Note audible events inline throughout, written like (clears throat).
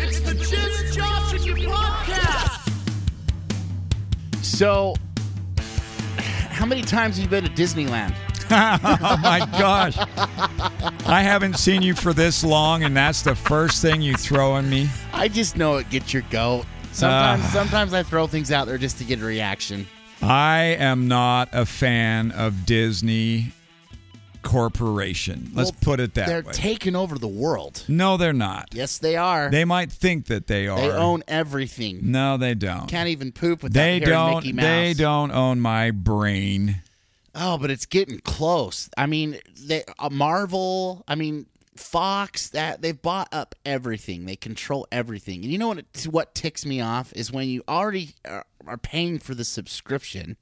It's the Jim Josh and you podcast. So, how many times have you been to Disneyland? (laughs) oh my gosh. I haven't seen you for this long, and that's the first thing you throw on me. I just know it gets your goat. Sometimes, ah. sometimes I throw things out there just to get a reaction. I am not a fan of Disney Corporation. Let's Well, put it that way. They're taking over the world. no, they're not. Yes, they are. They might think that they are. They own everything. No, they don't. Can't even poop without they don't. Mickey Mouse. They don't own my brain. Oh, but it's getting close. I mean, they uh, Marvel. I mean, Fox. That they've bought up everything. They control everything. And you know what? It, what ticks me off is when you already are, are paying for the subscription,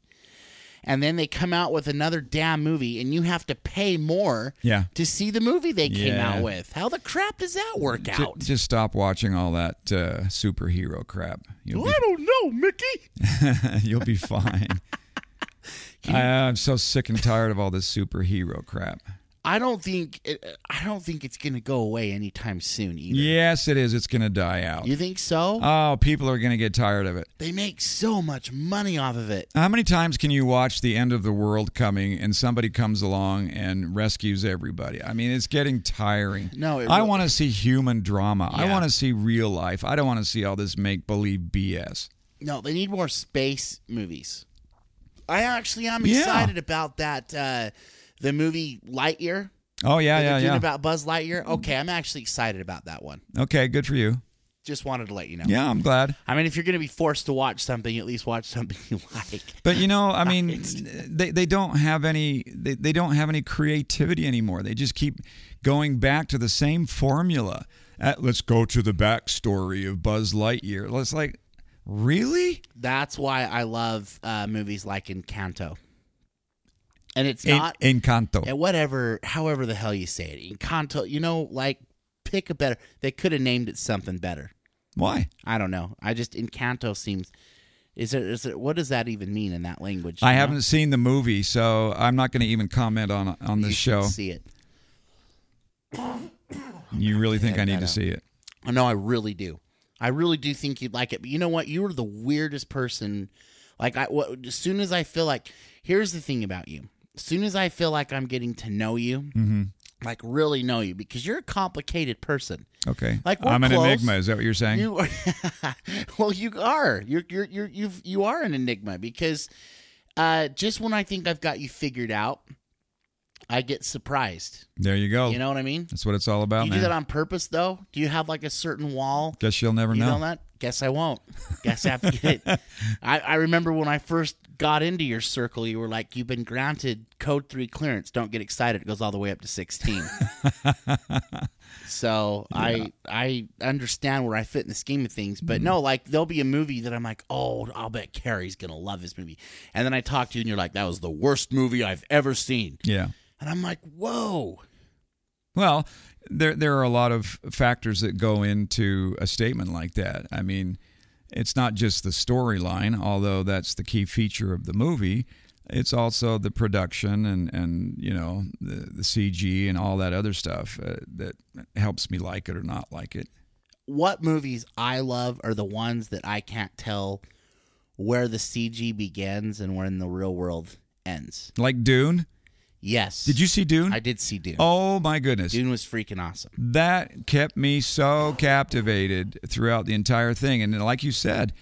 and then they come out with another damn movie, and you have to pay more. Yeah. To see the movie they came Yeah. out with. How the crap does that work out? just stop watching all that uh, superhero crap. You'll Well, I don't know, Mickey. (laughs) you'll be fine. (laughs) I, I'm so sick and tired of all this superhero crap. I don't think it, I don't think it's gonna go away anytime soon either. Yes, it is. It's going to die out. You think so? Oh, people are going to get tired of it. they make so much money off of it. How many times can you watch the end of the world coming and somebody comes along and rescues everybody? I mean, it's getting tiring. No, it I want to see human drama. I want to see real life. I don't want to see all this make believe BS. No, they need more space movies. I actually am Yeah. excited about that. Uh, the movie Lightyear. Oh yeah, yeah, yeah. About Buzz Lightyear. Okay, I'm actually excited about that one. okay, good for you. Just wanted to let you know. Yeah, I'm glad. I mean, if you're going to be forced to watch something, at least watch something (laughs) you like. But you know, I mean, they, they don't have any they, they don't have any creativity anymore. They just keep going back to the same formula. Uh, let's go to the backstory of Buzz Lightyear. Let's like, really? That's why I love uh, movies like Encanto. And it's En- not Encanto. and whatever, however the hell you say it, Encanto. You know, like pick a better. They could have named it something better. Why? I don't know. I just Encanto seems. Is it? Is it? What does that even mean in that language? I know? haven't seen the movie, so I'm not going to even comment on on this show. See it. You really think I need to out. see it? Oh, no, I really do. I really do think you'd like it. But you know what? You were the weirdest person. Like I, what, as soon as I feel like, here's the thing about you. As soon as I feel like I'm getting to know you, Mm-hmm. like really know you, because you're a complicated person. Okay. Like, I'm an close. enigma. Is that what you're saying? You, (laughs) well, you are. You're you're you're you you are an enigma because uh, just when I think I've got you figured out, I get surprised. there you go. You know what I mean? That's what it's all about, Do you man. do that on purpose, though? Do you have like a certain wall? Guess you'll never You know. know that? Guess I won't. Guess I have to get it. (laughs) I, I remember when I first got into your circle, you were like, "You've been granted code three clearance. Don't get excited. It goes all the way up to 16. (laughs) so I I understand where I fit in the scheme of things, but mm-hmm. no, like there'll be a movie that I'm like, "Oh, I'll bet Kerry's gonna love this movie," and then I talk to you and you're like, "That was the worst movie I've ever seen," Yeah. And I'm like, "Whoa." Well, there there are a lot of factors that go into a statement like that. I mean, it's not just the storyline, although that's the key feature of the movie. It's also the production and and you know the the CG and all that other stuff uh, that helps me like it or not like it. what movies I love are the ones that I can't tell where the CG begins and when the real world ends. Like Dune. Yes. Did you see Dune? I did see Dune. oh my goodness. Dune was freaking awesome. that kept me so captivated throughout the entire thing. And like you said,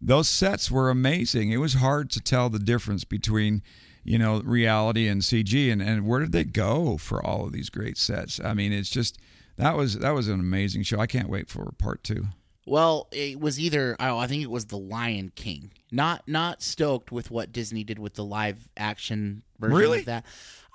those sets were amazing. It was hard to tell the difference between, you know, reality and CG. And, and where did they go for all of these great sets? I mean, it's just that was that was an amazing show. I can't wait for part two. Well, it was either oh, I think it was The Lion King. Not not stoked with what Disney did with the live action version Really? of that.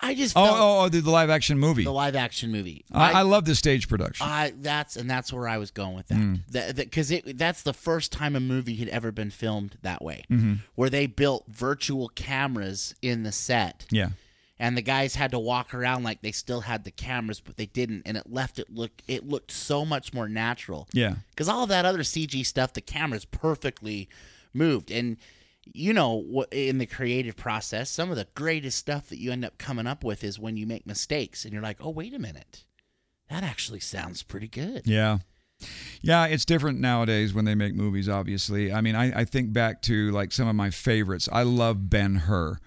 I just Oh, felt oh, oh, the, the live action movie. the live action movie. I, I love the stage production. I that's and that's where I was going with that. Hmm. That because it that's the first time a movie had ever been filmed that way, Mm-hmm. where they built virtual cameras in the set, yeah. and the guys had to walk around like they still had the cameras, but they didn't, and it left it look it looked so much more natural. Yeah. because all of that other CG stuff, the cameras perfectly moved, and you know, in the creative process, some of the greatest stuff that you end up coming up with is when you make mistakes and you're like, oh, wait a minute. That actually sounds pretty good. Yeah. Yeah, it's different nowadays when they make movies, obviously. I mean, I, I think back to like some of my favorites. I love Ben Hur.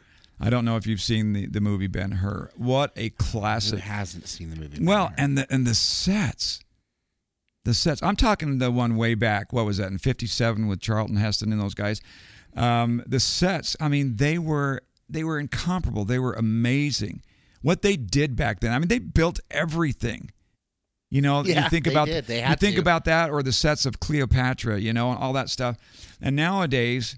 I don't know if you've seen the, the movie Ben Hur. What a Who classic. hasn't seen the movie? Well, and the and the sets. The sets. I'm talking the one way back. What was that in '57 with Charlton Heston and those guys? Um, the sets. I mean, they were they were incomparable. They were amazing. What they did back then. I mean, they built everything. You know, Yeah, you think about did. They you think to. about that or the sets of Cleopatra. You know, and all that stuff. And nowadays,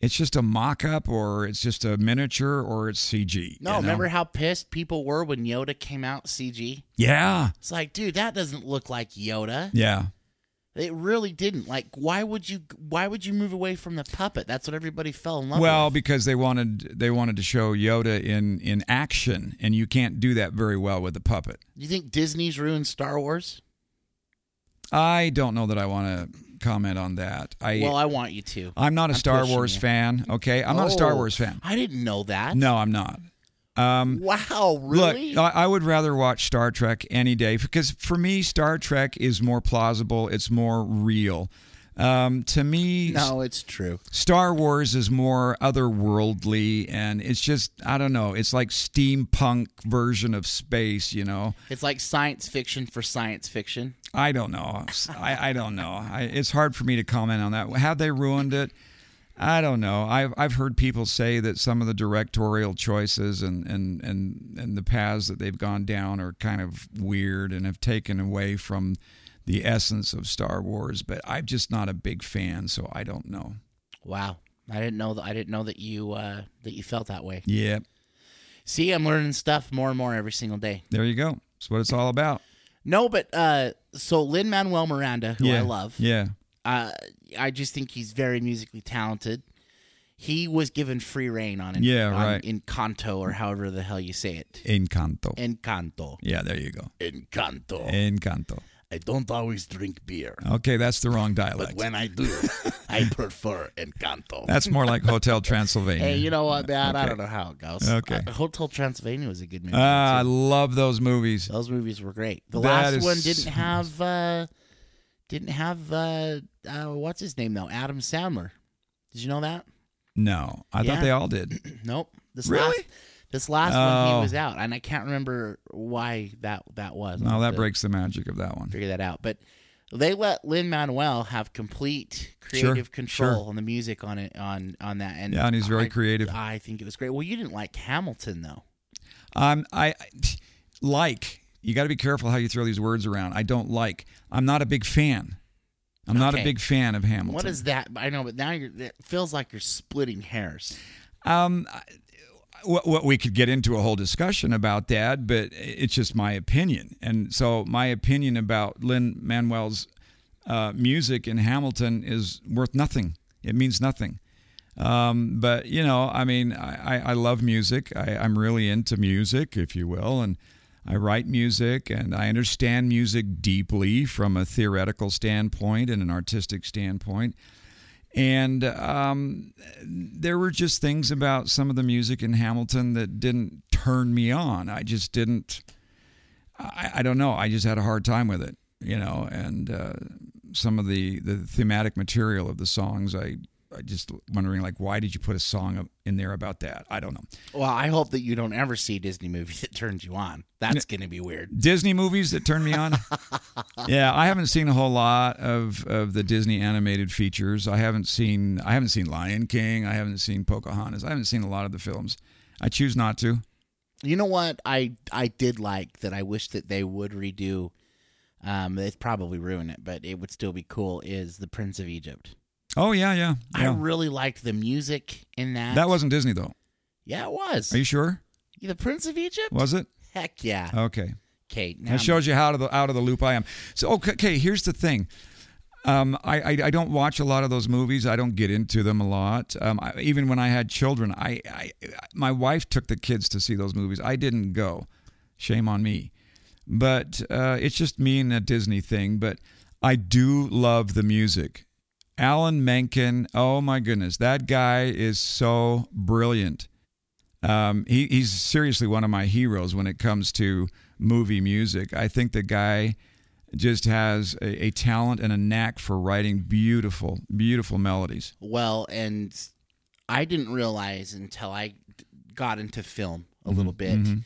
it's just a mock-up or it's just a miniature or it's CG. no, you know? remember how pissed people were when Yoda came out CG? Yeah, It's like, dude, that doesn't look like Yoda. yeah. It really didn't. Like, why would you? Why would you move away from the puppet? That's what everybody fell in love Well, with. because they wanted they wanted to show Yoda in in action, and you can't do that very well with the puppet. You think Disney's ruined Star Wars? I don't know that I want to comment on that. I well, I want you to. I'm not a I'm Star Wars you. fan. Okay, I'm not a Star Oh, Wars fan. I didn't know that. No, I'm not. Um, Wow, really? Look, I, I would rather watch Star Trek any day because for me, Star Trek is more plausible. It's more real. Um, to me, no, it's true. Star Wars is more otherworldly, and it's just I don't know. It's like steampunk version of space, you know. It's like science fiction for science fiction. I don't know. I, I don't know. I, it's hard for me to comment on that. Have they ruined it? I don't know. I've I've heard people say that some of the directorial choices and and and and the paths that they've gone down are kind of weird and have taken away from the essence of Star Wars. But I'm just not a big fan, so I don't know. Wow, I didn't know that. I didn't know that you uh, that you felt that way. Yeah, See, I'm learning stuff more and more every single day. there you go. That's what it's all about. No, but uh, so Lin Manuel Miranda, who yeah, I love, Yeah, uh, I just think he's very musically talented. He was given free reign on it. Yeah, on right. Encanto or however the hell you say it. Encanto. Encanto. Yeah, there you go. Encanto. Encanto. I don't always drink beer, Okay, that's the wrong dialect. but when I do, (laughs) I prefer Encanto. That's more like Hotel (laughs) Transylvania. Hey, you know what, man? I don't know how it goes. Okay. Uh, Hotel Transylvania was a good movie. Ah, I love those movies. Those movies were great. The That last one didn't have uh didn't have uh, uh what's his name though? Adam Sandler. Did you know that? No, I Yeah. thought they all did. (clears throat) Nope. This Really? last this last one Oh. he was out, and I can't remember why that that was. No, that breaks the magic of that one. figure that out. But they let Lin Manuel have complete creative Sure, control sure. on the music on it on on that. And Yeah, and he's very I- creative. I think it was great. Well, you didn't like Hamilton though. Um, I, I like. You got to be careful how you throw these words around. I don't like. I'm not a big fan. I'm not a big fan of Hamilton. What is that? I know, but now you're. It feels like you're splitting hairs. Um, what, what we could get into a whole discussion about that, but it's just my opinion. And so my opinion about Lin Manuel's uh, music in Hamilton is worth nothing. It means nothing. Um, but you know, I mean, I, I, I love music. I, I'm really into music, if you will, and I write music and I understand music deeply from a theoretical standpoint and an artistic standpoint. And um, there were just things about some of the music in Hamilton that didn't turn me on. I just didn't. I, I don't know. I just had a hard time with it, you know. And uh, some of the the thematic material of the songs, I I just wondering like, why did you put a song in there about that? I don't know. Well, I hope that you don't ever see a Disney movie that turns you on. That's going to be weird. Disney movies that turn me on. (laughs) yeah, I haven't seen a whole lot of, of the Disney animated features. I haven't seen I haven't seen Lion King. I haven't seen Pocahontas. I haven't seen a lot of the films. I choose not to. You know what? I I did like that. I wish that they would redo. Um, they'd probably ruin it, but it would still be cool. Is the Prince of Egypt? Oh yeah, yeah. I really liked the music in that. that wasn't Disney though. Yeah, it was. Are you sure? the Prince of Egypt? Was it? Heck yeah. Okay. Kate. Now That shows you how out of the out of the loop I am. So okay, okay here's the thing. Um, I, I I don't watch a lot of those movies. I don't get into them a lot. Um, I, even when I had children, I, I my wife took the kids to see those movies. I didn't go. Shame on me. But uh, it's just me and a Disney thing. But I do love the music. Alan Menken. Oh my goodness, that guy is so brilliant. Um, he, he's seriously one of my heroes when it comes to movie music. I think the guy just has a, a talent and a knack for writing beautiful, beautiful melodies. Well, and I didn't realize until I got into film a little Mm-hmm. bit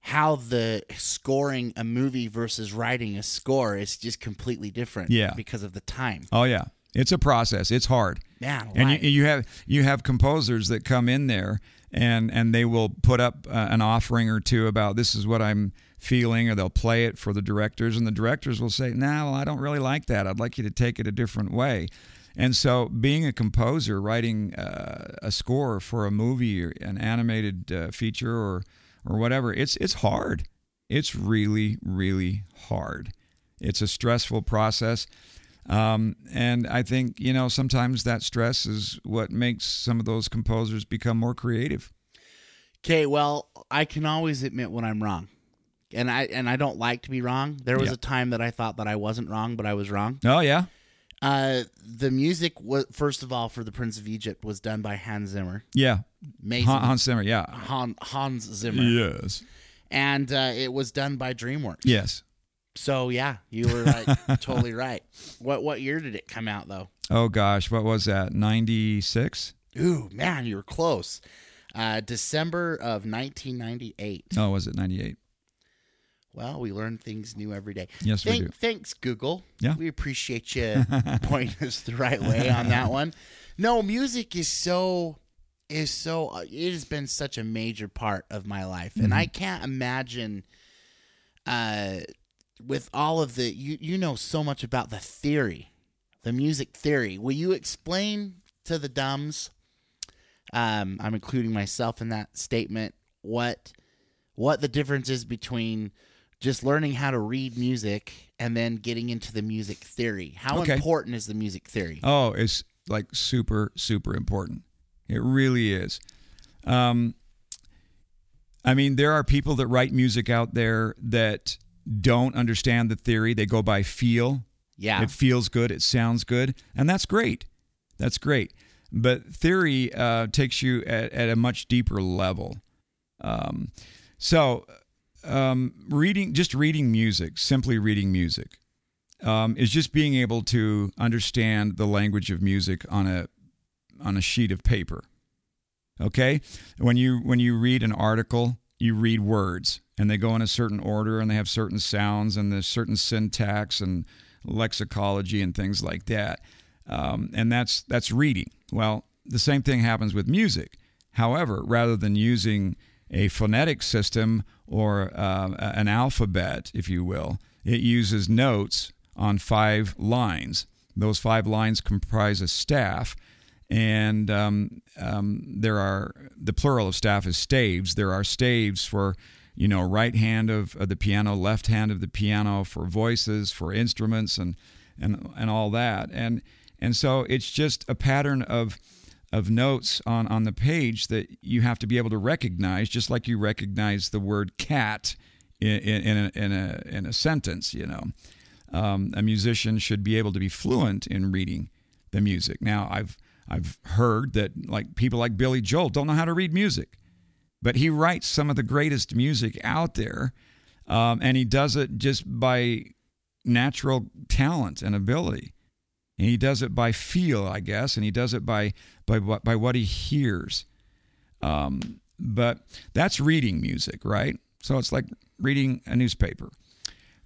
how the scoring a movie versus writing a score is just completely different. Yeah. because of the time. Oh yeah, it's a process. It's hard. Man, and you, you have you have composers that come in there and and they will put up uh, an offering or two about this is what I'm feeling, or they'll play it for the directors, and the directors will say, "No, well, I don't really like that. I'd like you to take it a different way." And so, being a composer, writing uh, a score for a movie, or an animated uh, feature, or or whatever, it's it's hard. It's really, really hard. It's a stressful process. Um, and I think, you know, sometimes that stress is what makes some of those composers become more creative. Okay, well, I can always admit when I'm wrong. And I and I don't like to be wrong. There was Yeah. a time that I thought that I wasn't wrong, but I was wrong. Oh, yeah. Uh, the music was first of all for the Prince of Egypt was done by Hans Zimmer. Yeah. Amazing. Han- Hans Zimmer. Yeah. Han, Hans Zimmer. Yes. And uh, it was done by DreamWorks. Yes. So yeah, you were like (laughs) totally right. What what year did it come out though? Oh, gosh. What was that? 96? Ooh, man, you were close. Uh, December of 1998. Oh, was it 98? Well, we learn things new every day. Yes, we do. Thanks, Google. Yeah. We appreciate you (laughs) pointing us the right way on that one. No, music is so is so uh, it has been such a major part of my life, and Mm-hmm. I can't imagine uh with all of the you you know so much about the theory, the music theory. Will you explain to the dumbs? Um, I'm including myself in that statement. What what the difference is between just learning how to read music and then getting into the music theory. How Okay. important is the music theory? Oh, it's like super, super important. It really is. Um, I mean, there are people that write music out there that don't understand the theory. They go by feel. Yeah. It feels good. It sounds good. And that's great. That's great. But theory uh, takes you at, at a much deeper level. Um, so, um, reading, just reading music, simply reading music, um, is just being able to understand the language of music on a on a sheet of paper. Okay, when you when you read an article, you read words, and they go in a certain order, and they have certain sounds, and there's certain syntax and lexicology and things like that, um, and that's that's reading. Well, the same thing happens with music. However, rather than using a phonetic system or uh, an alphabet, if you will, it uses notes on five lines. Those five lines comprise a staff, and um, um, there are the plural of staff is staves. There are staves for you know right hand of, of the piano, left hand of the piano for voices, for instruments, and and and all that. And and so it's just a pattern of of notes on on the page that you have to be able to recognize, just like you recognize the word cat in in, in, a, in a in a sentence. You know, um, a musician should be able to be fluent in reading the music. Now, I've I've heard that like people like Billy Joel don't know how to read music, but he writes some of the greatest music out there, um, and he does it just by natural talent and ability. And he does it by feel, I guess, and he does it by by what by what he hears. Um, but that's reading music, right? So it's like reading a newspaper.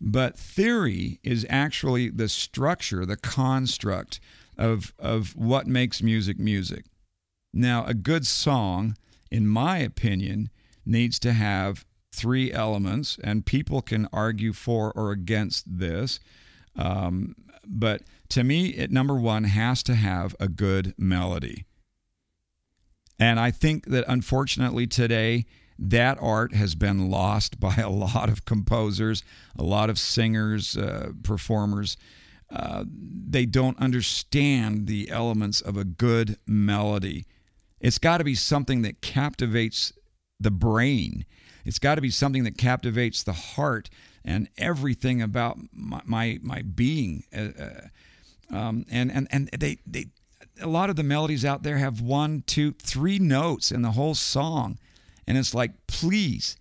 But theory is actually the structure, the construct of of what makes music music. Now, a good song, in my opinion, needs to have three elements, and people can argue for or against this. Um, but to me, it number one has to have a good melody. And I think that unfortunately today, that art has been lost by a lot of composers, a lot of singers, uh, performers. Uh, they don't understand the elements of a good melody. It's got to be something that captivates the brain. It's got to be something that captivates the heart and everything about my my, my being. Uh, uh, Um, and and and they they a lot of the melodies out there have one, two, three notes in the whole song, and it's like, please,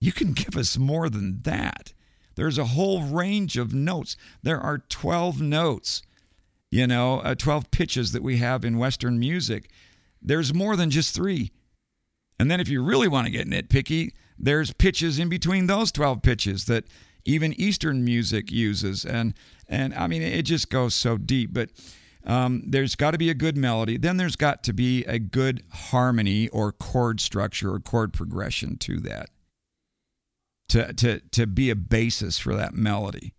you can (laughs) give us more than that. There's a whole range of notes. There are 12 notes, you know, uh, 12 pitches that we have in Western music. There's more than just three. And then if you really want to get nitpicky, there's pitches in between those 12 pitches that even Eastern music uses. And, and I mean, it just goes so deep. But um, there's got to be a good melody. Then there's got to be a good harmony or chord structure or chord progression to that to, to, to be a basis for that melody.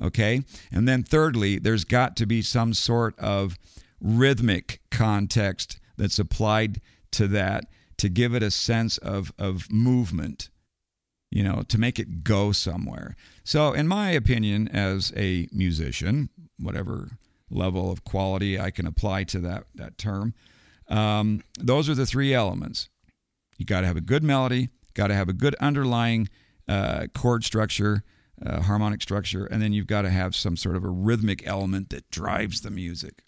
Okay? And then thirdly, there's got to be some sort of rhythmic context that's applied to that to give it a sense of, of movement, you know, to make it go somewhere. So, in my opinion, as a musician, whatever level of quality I can apply to that, that term, um, those are the three elements. You got to have a good melody, got to have a good underlying uh, chord structure, uh, harmonic structure, and then you've got to have some sort of a rhythmic element that drives the music.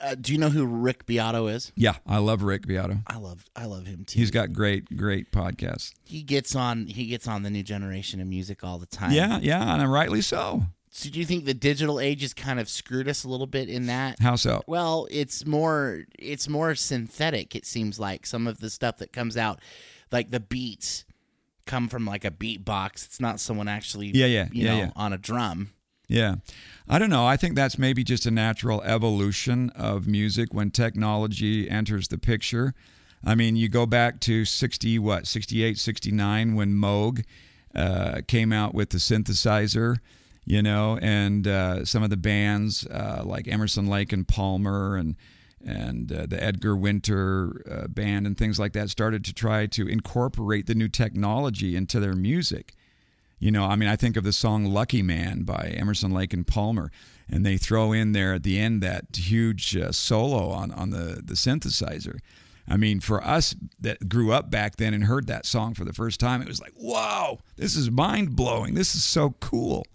Uh, do you know who Rick Beato is? Yeah, I love Rick Beato. I love I love him too. He's got great, great podcasts. he gets on he gets on the new generation of music all the time. Yeah, yeah, and rightly so. So do you think the digital age has kind of screwed us a little bit in that? How so? Well, it's more it's more synthetic. It seems like some of the stuff that comes out, like the beats, come from like a beatbox. It's not someone actually, Yeah, yeah, you yeah, know, yeah. on a drum. Yeah. I don't know. I think that's maybe just a natural evolution of music when technology enters the picture. I mean, you go back to 60, what, 68, 69 when Moog uh, came out with the synthesizer, you know, and uh, some of the bands uh, like Emerson, Lake and Palmer and and uh, the Edgar Winter uh, band and things like that started to try to incorporate the new technology into their music. You know, I mean, I think of the song Lucky Man by Emerson, Lake and Palmer, and they throw in there at the end that huge uh, solo on, on the, the synthesizer. I mean, for us that grew up back then and heard that song for the first time, it was like, whoa, this is mind blowing. This is so cool,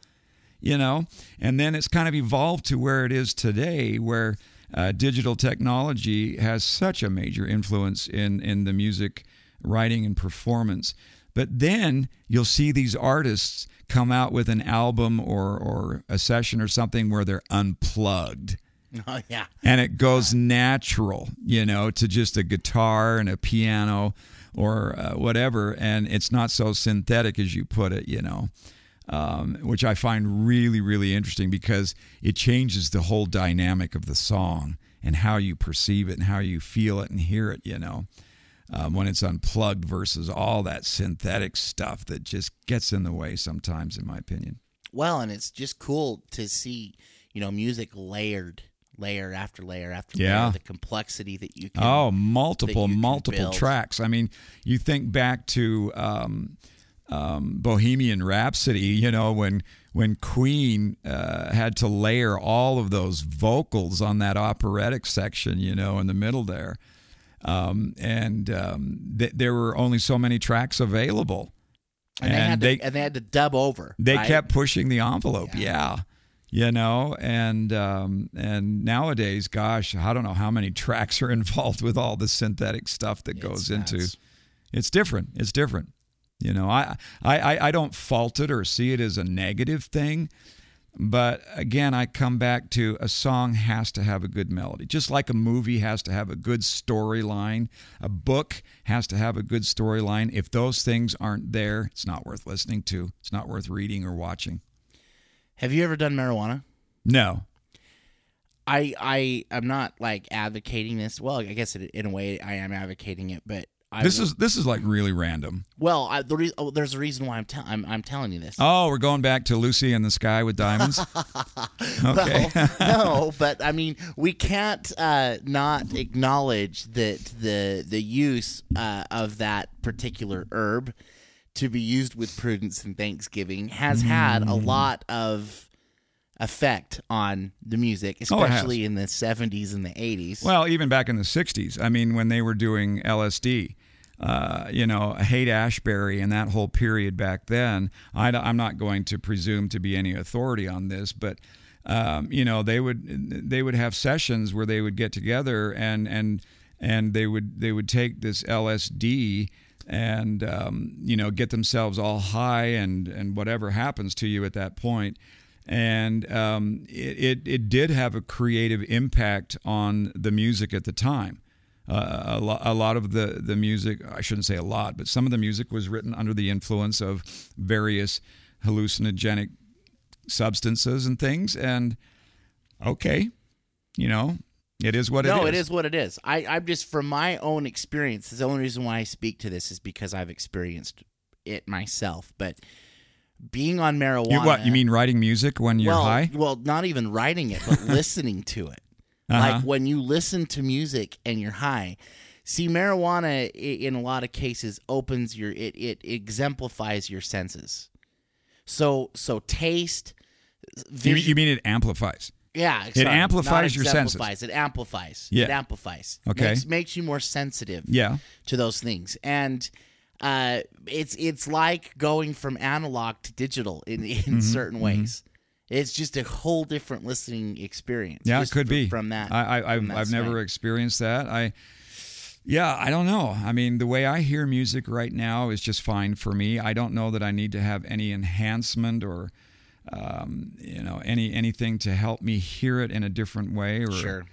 you know? And then it's kind of evolved to where it is today, where uh, digital technology has such a major influence in, in the music writing and performance. But then you'll see these artists come out with an album or, or a session or something where they're unplugged (laughs) Oh yeah. and it goes natural, you know, to just a guitar and a piano or uh, whatever. And it's not so synthetic as you put it, you know, um, which I find really, really interesting because it changes the whole dynamic of the song and how you perceive it and how you feel it and hear it, you know um, when it's unplugged versus all that synthetic stuff that just gets in the way sometimes, in my opinion. Well, and it's just cool to see, you know, music layered, layer after layer after Yeah. layer, the complexity that you can. Oh, multiple, multiple tracks. I mean, you think back to um, um, Bohemian Rhapsody, you know, when when Queen uh, had to layer all of those vocals on that operatic section, you know, in the middle there. Um, and um, th- there were only so many tracks available. and, they had to, and they had to dub over. they right? kept pushing the envelope yeah, you know and um, and nowadays gosh i don't know how many (laughs) tracks are involved with all the synthetic stuff that It's goes into it's different it's different you know I I- i don't fault it or see it as a negative thing but again i come back to a song has to have a good melody. Just like a movie has to have a good storyline a book has to have a good storyline. If those things aren't there it's not worth listening to. It's not worth reading or watching. Have you ever done marijuana? no. I I am not like advocating this. Well, I guess it, in a way I am advocating it, but I this is this is like really random well. I, the re- oh, there's a reason why I'm, tell I'm I'm telling you this. oh we're going back to lucy in the sky with diamonds (laughs) okay Well, (laughs) no, but I mean, we can't uh, not acknowledge that the the use uh, of that particular herb to be used with prudence and Thanksgiving has had Mm. a lot of effect on the music, Oh, especially in the '70s and the '80s. Well, even back in the 60s, I mean, when they were doing LSD, uh, you know, Haight Ashbury and that whole period back then, I, am not going to presume to be any authority on this, but um, you know, they would they would have sessions where they would get together and and and they would they would take this LSD and um, you know get themselves all high and and whatever happens to you at that point and um, it, it, it did have a creative impact on the music at the time uh, a, lo- a lot of the, the music i shouldn't say a lot but some of the music was written under the influence of various hallucinogenic substances and things and okay you know it is what it is. no, it is it is what it is. I, I'm just from my own experience. The only reason why I speak to this is because I've experienced it myself. But being on marijuana, you, what you mean writing music when you're well, high Well, not even writing it, but (laughs) listening to it. Uh-huh. Like when you listen to music and you're high. See, marijuana in a lot of cases opens your it it exemplifies your senses. So so taste, you, vision, you mean it amplifies yeah, It amplifies your senses. It amplifies. Yeah. It amplifies. Okay. Makes, makes you more sensitive yeah to those things. And uh, it's it's like going from analog to digital in, in Mm-hmm, certain ways. It's just a whole different listening experience. Yeah, it could be from that. I, I, I've, that I've never experienced that. I, yeah, I don't know. I mean, the way I hear music right now is just fine for me. I don't know that I need to have any enhancement or, um, you know, any anything to help me hear it in a different way. Or, Sure.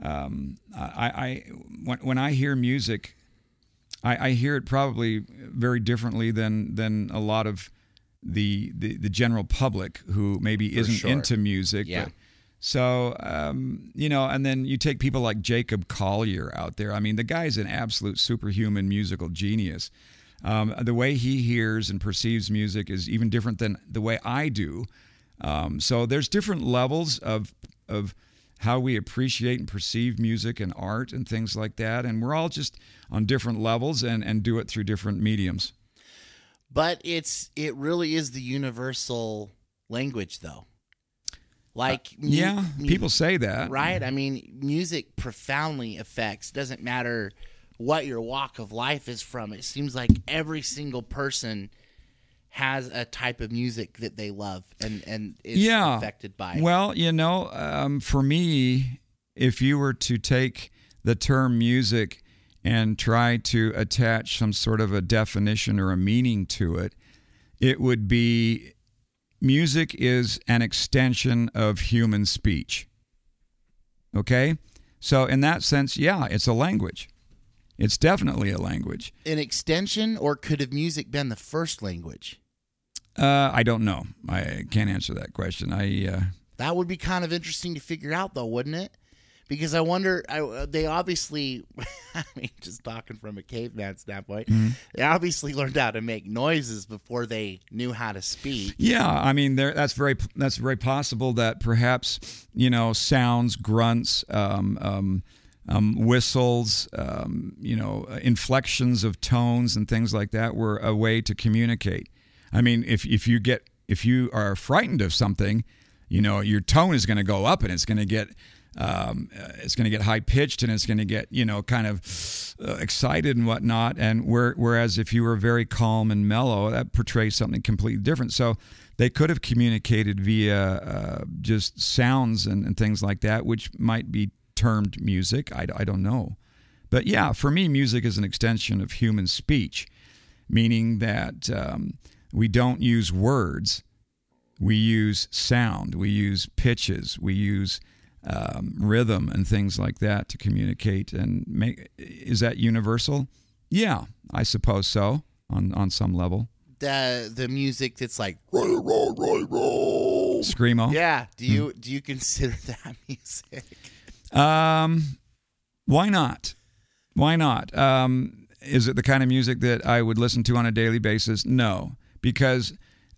Um, I, I when, when I hear music, I, I hear it probably very differently than than a lot of the the, the general public who maybe isn't sure. into music. Yeah. But, so um, you know, and then you take people like Jacob Collier out there. I mean, the guy's an absolute superhuman musical genius. Um, the way he hears and perceives music is even different than the way I do. Um, so there's different levels of of how we appreciate and perceive music and art and things like that, and we're all just on different levels and and do it through different mediums. But it's it really is the universal language, though. Like uh, mu- Yeah, mu- people say that, right? I mean, music profoundly affects. Doesn't matter what your walk of life is from. It seems like every single person has a type of music that they love and and is yeah. affected by. It. Well, you know, um, for me, if you were to take the term music and try to attach some sort of a definition or a meaning to it, it would be music is an extension of human speech. Okay? So, in that sense, yeah, it's a language. It's definitely a language. An extension, or could have music been the first language? Uh, I don't know. I can't answer that question. I uh, That would be kind of interesting to figure out, though, wouldn't it? Because I wonder, I, uh, they obviously, (laughs) I mean, just talking from a caveman standpoint, Mm-hmm. they obviously learned how to make noises before they knew how to speak. Yeah, I mean, there, that's very that's very possible that perhaps you know sounds, grunts, um, um, um, whistles, um, you know, inflections of tones and things like that were a way to communicate. I mean, if if you get if you are frightened of something, you know, your tone is going to go up and it's going to get um, uh, it's going to get high pitched and it's going to get you know kind of uh, excited and whatnot. And where, whereas if you were very calm and mellow, that portrays something completely different. So they could have communicated via uh, just sounds and, and things like that, which might be termed music. I, I don't know. But yeah, for me, music is an extension of human speech, meaning that um, we don't use words, we use sound, we use pitches, we use um, rhythm and things like that to communicate and make. Is that universal? Yeah, I suppose so on on some level. The the music that's like, Screamo. yeah. Do you do you consider (laughs) that music? Um, why not? Why not? Um, is it the kind of music that I would listen to on a daily basis? No, because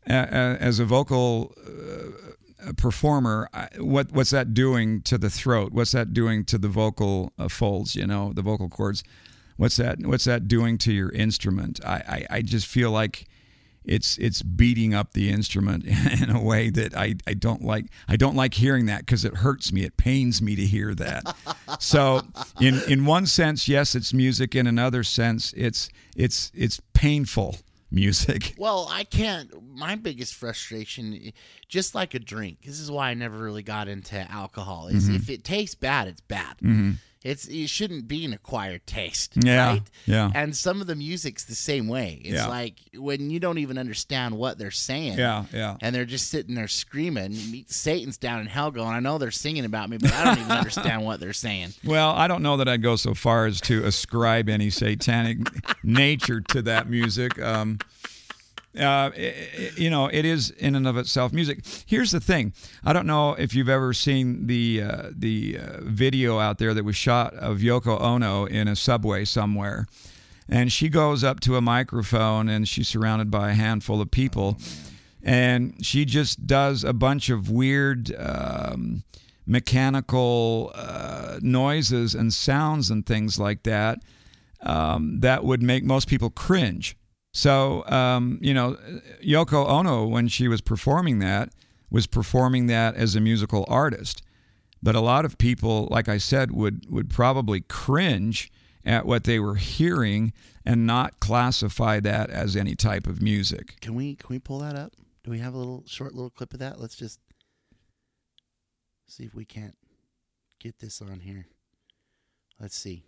as a vocal uh, performer, what what's that doing to the throat? What's that doing to the vocal uh, folds? You know, the vocal cords. What's that? What's that doing to your instrument? I, I, I just feel like it's it's beating up the instrument (laughs) in a way that I, I don't like I don't like hearing that because it hurts me it pains me to hear that so in in one sense yes it's music in another sense it's it's it's painful music. (laughs) Well, I can't. My biggest frustration, just like a drink, this is why I never really got into alcohol. Is Mm-hmm. if it tastes bad, it's bad. It's it shouldn't be an acquired taste. Yeah, right? yeah. And some of the music's the same way. It's Yeah. like when you don't even understand what they're saying. Yeah, yeah. And they're just sitting there screaming. Satan's down in hell going, I know they're singing about me, but I don't even understand what they're saying. (laughs) Well, I don't know that I'd go so far as to ascribe any satanic (laughs) nature to that music. Um, uh, i- i- you know, it is in and of itself music. Here's the thing: I don't know if you've ever seen the uh, the uh, video out there that was shot of Yoko Ono in a subway somewhere, and she goes up to a microphone and she's surrounded by a handful of people, and she just does a bunch of weird. Um, mechanical uh, noises and sounds and things like that um, that would make most people cringe. So, um, you know, Yoko Ono, when she was performing that, was performing that as a musical artist. But a lot of people, like I said, would, would probably cringe at what they were hearing and not classify that as any type of music. Can we can we pull that up? Do we have a little short little clip of that? Let's just see if we can't get this on here. Let's see.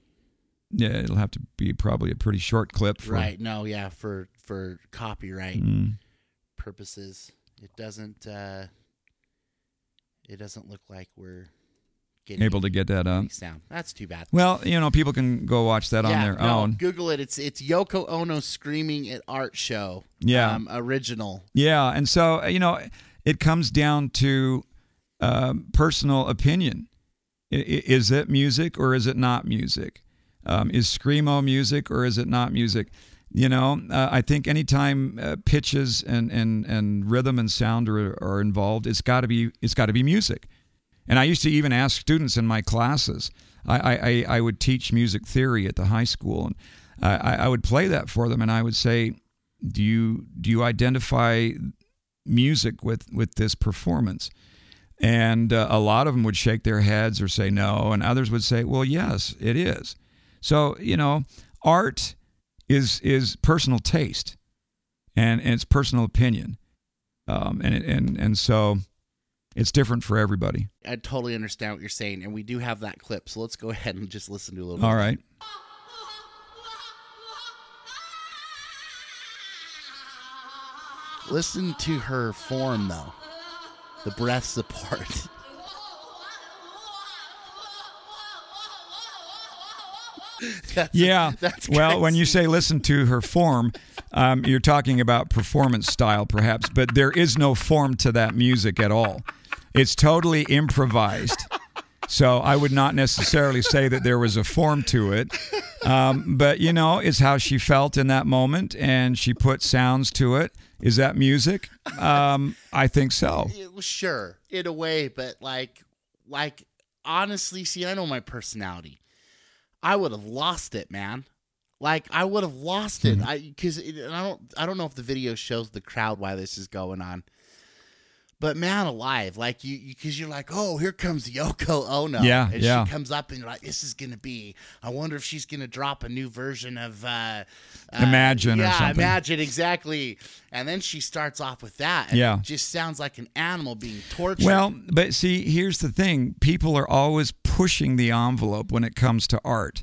Yeah, it'll have to be probably a pretty short clip. For, Right. No, yeah, for for copyright Mm. purposes. It doesn't uh it doesn't look like we're getting able to get that up. sound. That's too bad. Well, you know, people can go watch that on yeah, their no, own. Google it. It's it's Yoko Ono screaming at art show. Yeah. Um, original. Yeah, and so uh, you know, it comes down to um, personal opinion. I- Is it music or is it not music? Um, is screamo music or is it not music? You know, uh, I think anytime uh, pitches and, and, and rhythm and sound are, are involved, it's got to be it's got to be music. And I used to even ask students in my classes. I, I, I would teach music theory at the high school, and I, I would play that for them, and I would say, "Do you do you identify music with with this performance?" And uh, a lot of them would shake their heads or say no, and others would say, "Well, yes, it is." So you know, art is is personal taste, and, and it's personal opinion, um, and and and so it's different for everybody. I totally understand what you're saying, and we do have that clip. So let's go ahead and just listen to a little bit. All right. Listen to her form, though. The breath support. (laughs) (laughs) That's- Yeah. that's well, when you say listen to her form, um, you're talking about performance style, perhaps, but there is no form to that music at all. It's totally improvised. So I would not necessarily say that there was a form to it. Um, but, you know, it's how she felt in that moment and she put sounds to it. Is that music? Um, I think so. (laughs) sure in a way, but like, like honestly, see, I know my personality. I would have lost it, man. Like I would have lost Mm-hmm. it. I because I don't I don't know if the video shows the crowd why this is going on. But man, alive, like you, because you, are like, oh, here comes Yoko Ono. Yeah, and yeah. she comes up and you're like, this is gonna be. I wonder if she's gonna drop a new version of uh, uh, Imagine or yeah, something. Imagine exactly. And then she starts off with that. And Yeah. it just sounds like an animal being tortured. Well, but see, here's the thing people are always pushing the envelope when it comes to art.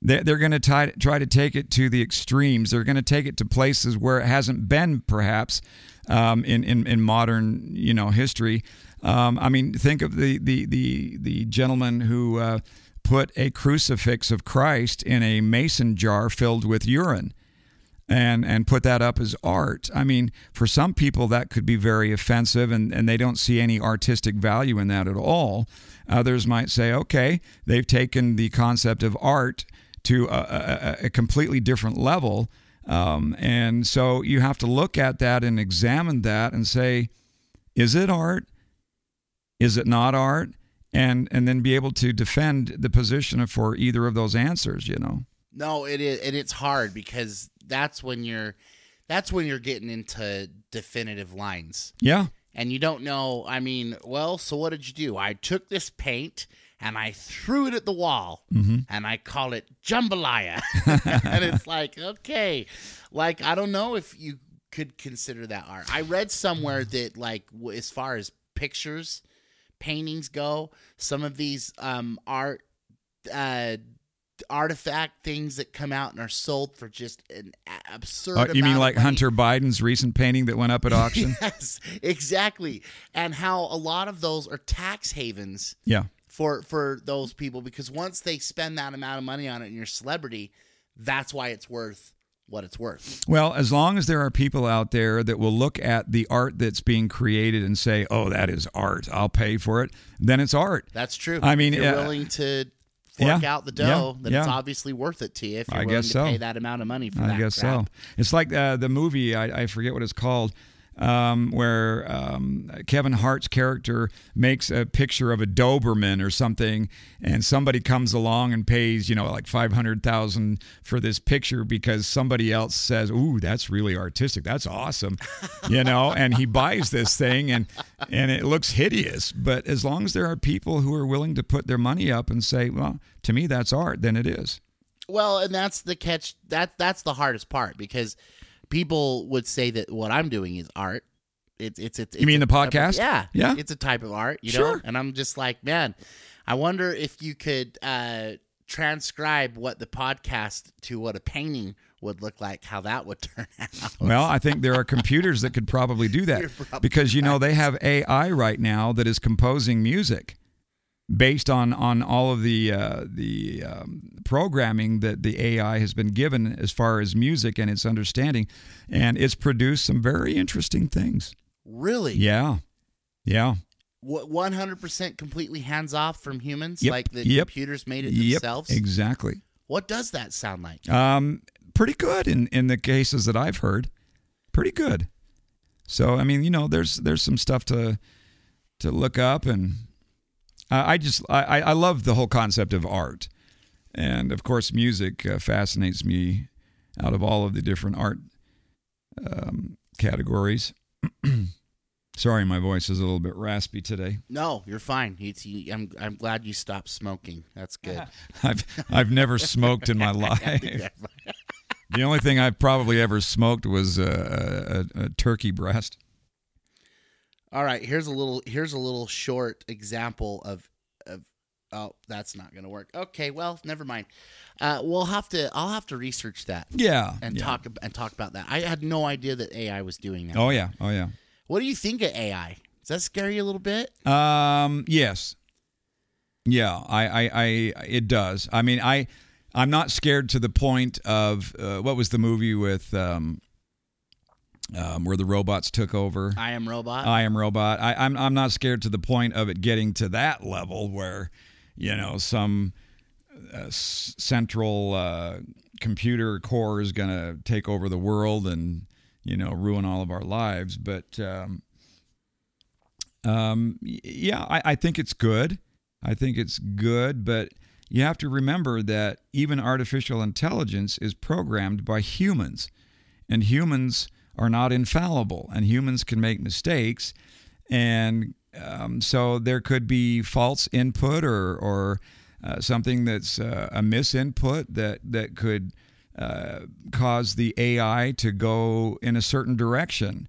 They're, they're going to try, to take it to the extremes. They're going to take it to places where it hasn't been, perhaps, um, in, in, in modern you know history. Um, I mean, think of the the the, the gentleman who uh, put a crucifix of Christ in a mason jar filled with urine and and put that up as art. I mean, for some people that could be very offensive and, and they don't see any artistic value in that at all. Others might say, okay, they've taken the concept of art to a, a, a completely different level. Um, and so you have to look at that and examine that and say, is it art? Is it not art? And and then be able to defend the position for either of those answers, you know. no, it is, and it's hard because that's when you're, that's when you're getting into definitive lines, Yeah. and you don't know. I mean, well, so what did you do? I took this paint and I threw it at the wall Mm-hmm. and I call it jambalaya. (laughs) (laughs) and it's like, okay, like I don't know if you could consider that art. I read somewhere that like as far as pictures, paintings go, some of these um art uh artifact things that come out and are sold for just an absurd Uh, you mean like. Hunter Biden's recent painting that went up at (laughs) auction? Yes, exactly. And how a lot of those are tax havens yeah. For for those people because once they spend that amount of money on it and you're a celebrity, that's why it's worth what it's worth. Well, as long as there are people out there that will look at the art that's being created and say, "Oh, that is art. I'll pay for it," then it's art. That's true. I mean, if you're uh, willing to fork yeah, out the dough, yeah, then it's obviously worth it to you if you're I willing guess to so. pay that amount of money for I that. I guess crap. so. It's like uh, the movie, I, I forget what it's called, um, where um, Kevin Hart's character makes a picture of a Doberman or something, and somebody comes along and pays, you know, like five hundred thousand for this picture because somebody else says, "Ooh, that's really artistic. That's awesome," (laughs) you know, and he buys this thing, and and it looks hideous. But as long as there are people who are willing to put their money up and say, "Well, to me, that's art," then it is. Well, and that's the catch. That that's the hardest part because people would say that what I'm doing is art. It's it's it's. You mean it's the type of- podcast? yeah, Yeah. It's a type of art, you know. And I'm just like, man, I wonder if you could uh, transcribe what the podcast to what a painting would look like, how that would (laughs) turn out. Well, I think there are computers that could probably do that (laughs) probably because you know they have AI right now that is composing music based on on all of the uh, the um, programming that the AI has been given as far as music and its understanding, and it's produced some very interesting things. Really? Yeah, yeah, One hundred percent completely hands off from humans, Yep, like the yep, computers made it yep, themselves. exactly. What does that sound like? Um, pretty good in in the cases that I've heard. Pretty good. So I mean, you know, there's there's some stuff to to look up, and I, I just I I- I love the whole concept of art, and of course, music uh, fascinates me. Out of all of the different art um, categories. (clears throat) Sorry, my voice is a little bit raspy today. No, you're fine. It's, you, I'm I'm glad you stopped smoking. That's good. (laughs) I've I've never smoked in my (laughs) life. (laughs) The only thing I've probably ever smoked was a, a, a turkey breast. All right, here's a little here's a little short example of of oh that's not gonna work. Okay, well never mind. Uh, we'll have to I'll have to research that Yeah. and yeah. talk and talk about that. I had no idea that AI was doing that. Oh yeah. Oh yeah. What do you think of AI? Does that scare you a little bit? Um. Yes. Yeah. I. I. I it does. I mean. I. I'm not scared to the point of uh, what was the movie with um, um, where the robots took over. I am robot. I am robot. I, I'm I'm not scared to the point of it getting to that level where, you know, some uh, s- central uh, computer core is going to take over the world and you know ruin all of our lives. But um, um, yeah, I, I think it's good. I think it's good, but you have to remember that even artificial intelligence is programmed by humans, and humans are not infallible, and humans can make mistakes, and um, so there could be false input or or uh, something that's uh, a misinput that that could uh, cause the AI to go in a certain direction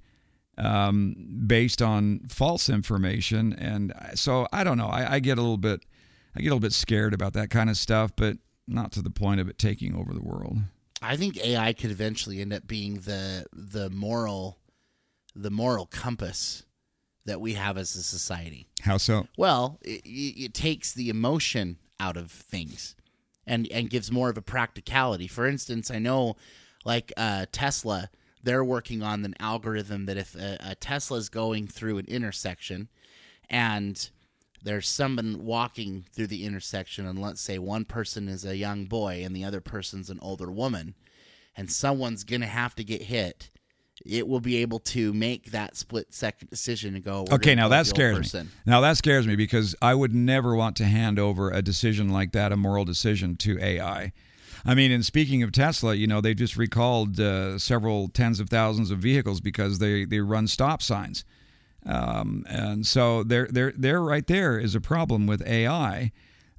um, based on false information. And so I don't know. I, I get a little bit, I get a little bit scared about that kind of stuff, but not to the point of it taking over the world. I think AI could eventually end up being the the moral the moral compass that we have as a society. How so? Well, it, it takes the emotion out of things and and gives more of a practicality. For instance, I know like uh, Tesla, they're working on an algorithm that if a, a Tesla is going through an intersection and there's someone walking through the intersection and let's say one person is a young boy and the other person's an older woman and someone's going to have to get hit it will be able to make that split second decision and go Okay, now that scares me. Now that scares me because I would never want to hand over a decision like that, a moral decision, to AI. I mean, and speaking of Tesla, you know, they just recalled uh, several tens of thousands of vehicles because they, they run stop signs. Um, and so there, there, there, right there is a problem with AI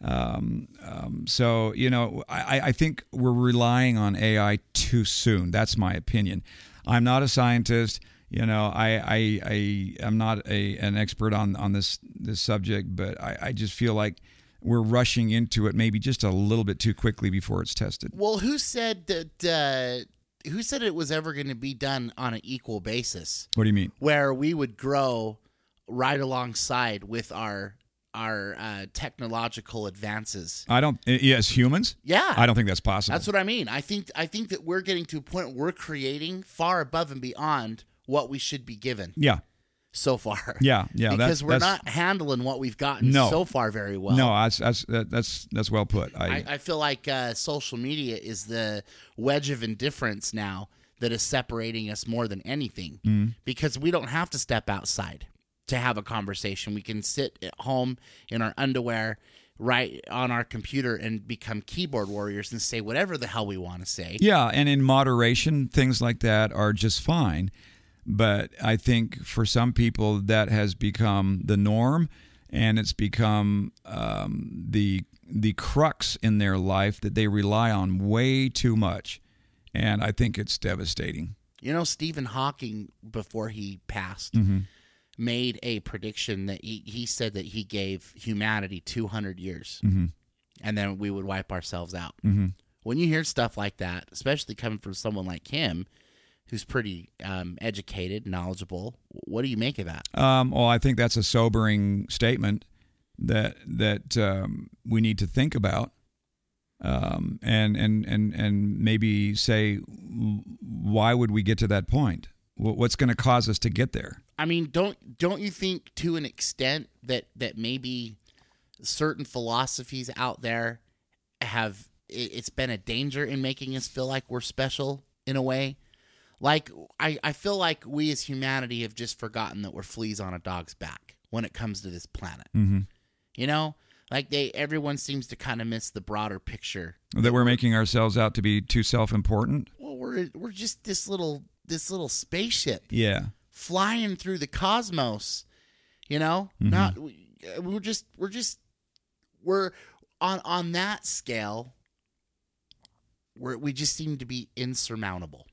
Um, um, so you know, I, I think we're relying on AI too soon. That's my opinion. I'm not a scientist. You know, I I, I am not a an expert on on this this subject, but I, I just feel like we're rushing into it maybe just a little bit too quickly before it's tested. Well, who said that? Uh, who said it was ever going to be done on an equal basis, What do you mean? where we would grow right alongside with our our uh, technological advances? I don't. Yes, humans. Yeah, I don't think that's possible. That's what I mean. I think I think that we're getting to a point where we're creating far above and beyond what we should be given yeah, so far. yeah, yeah. because we're not handling what we've gotten No. so far very well. No, that's that's that's that's well put. I, I, I feel like uh, social media is the wedge of indifference now that is separating us more than anything Mm-hmm. because we don't have to step outside to have a conversation. We can sit at home in our underwear, right on our computer, and become keyboard warriors and say whatever the hell we want to say. Yeah, and in moderation, things like that are just fine. But I think for some people, that has become the norm, and it's become um, the the crux in their life that they rely on way too much, and I think it's devastating. You know, Stephen Hawking, before he passed, mm-hmm. made a prediction that he, he said that he gave humanity 200 years mm-hmm. and then we would wipe ourselves out. Mm-hmm. When you hear stuff like that, especially coming from someone like him, who's pretty um, educated, knowledgeable, what do you make of that? Um, well, I think that's a sobering statement that that um, we need to think about, um, and and and and maybe say, why would we get to that point? What's going to cause us to get there? I mean, don't don't you think to an extent that that maybe certain philosophies out there have it's been a danger in making us feel like we're special in a way? Like I I feel like we as humanity have just forgotten that we're fleas on a dog's back when it comes to this planet. Mhm. You know, like they everyone seems to kind of miss the broader picture. That we're making ourselves out to be too self-important? Well, we're we're just this little this little spaceship Yeah. flying through the cosmos you know not we- we're just we're just we're on on that scale we're, we just seem to be insurmountable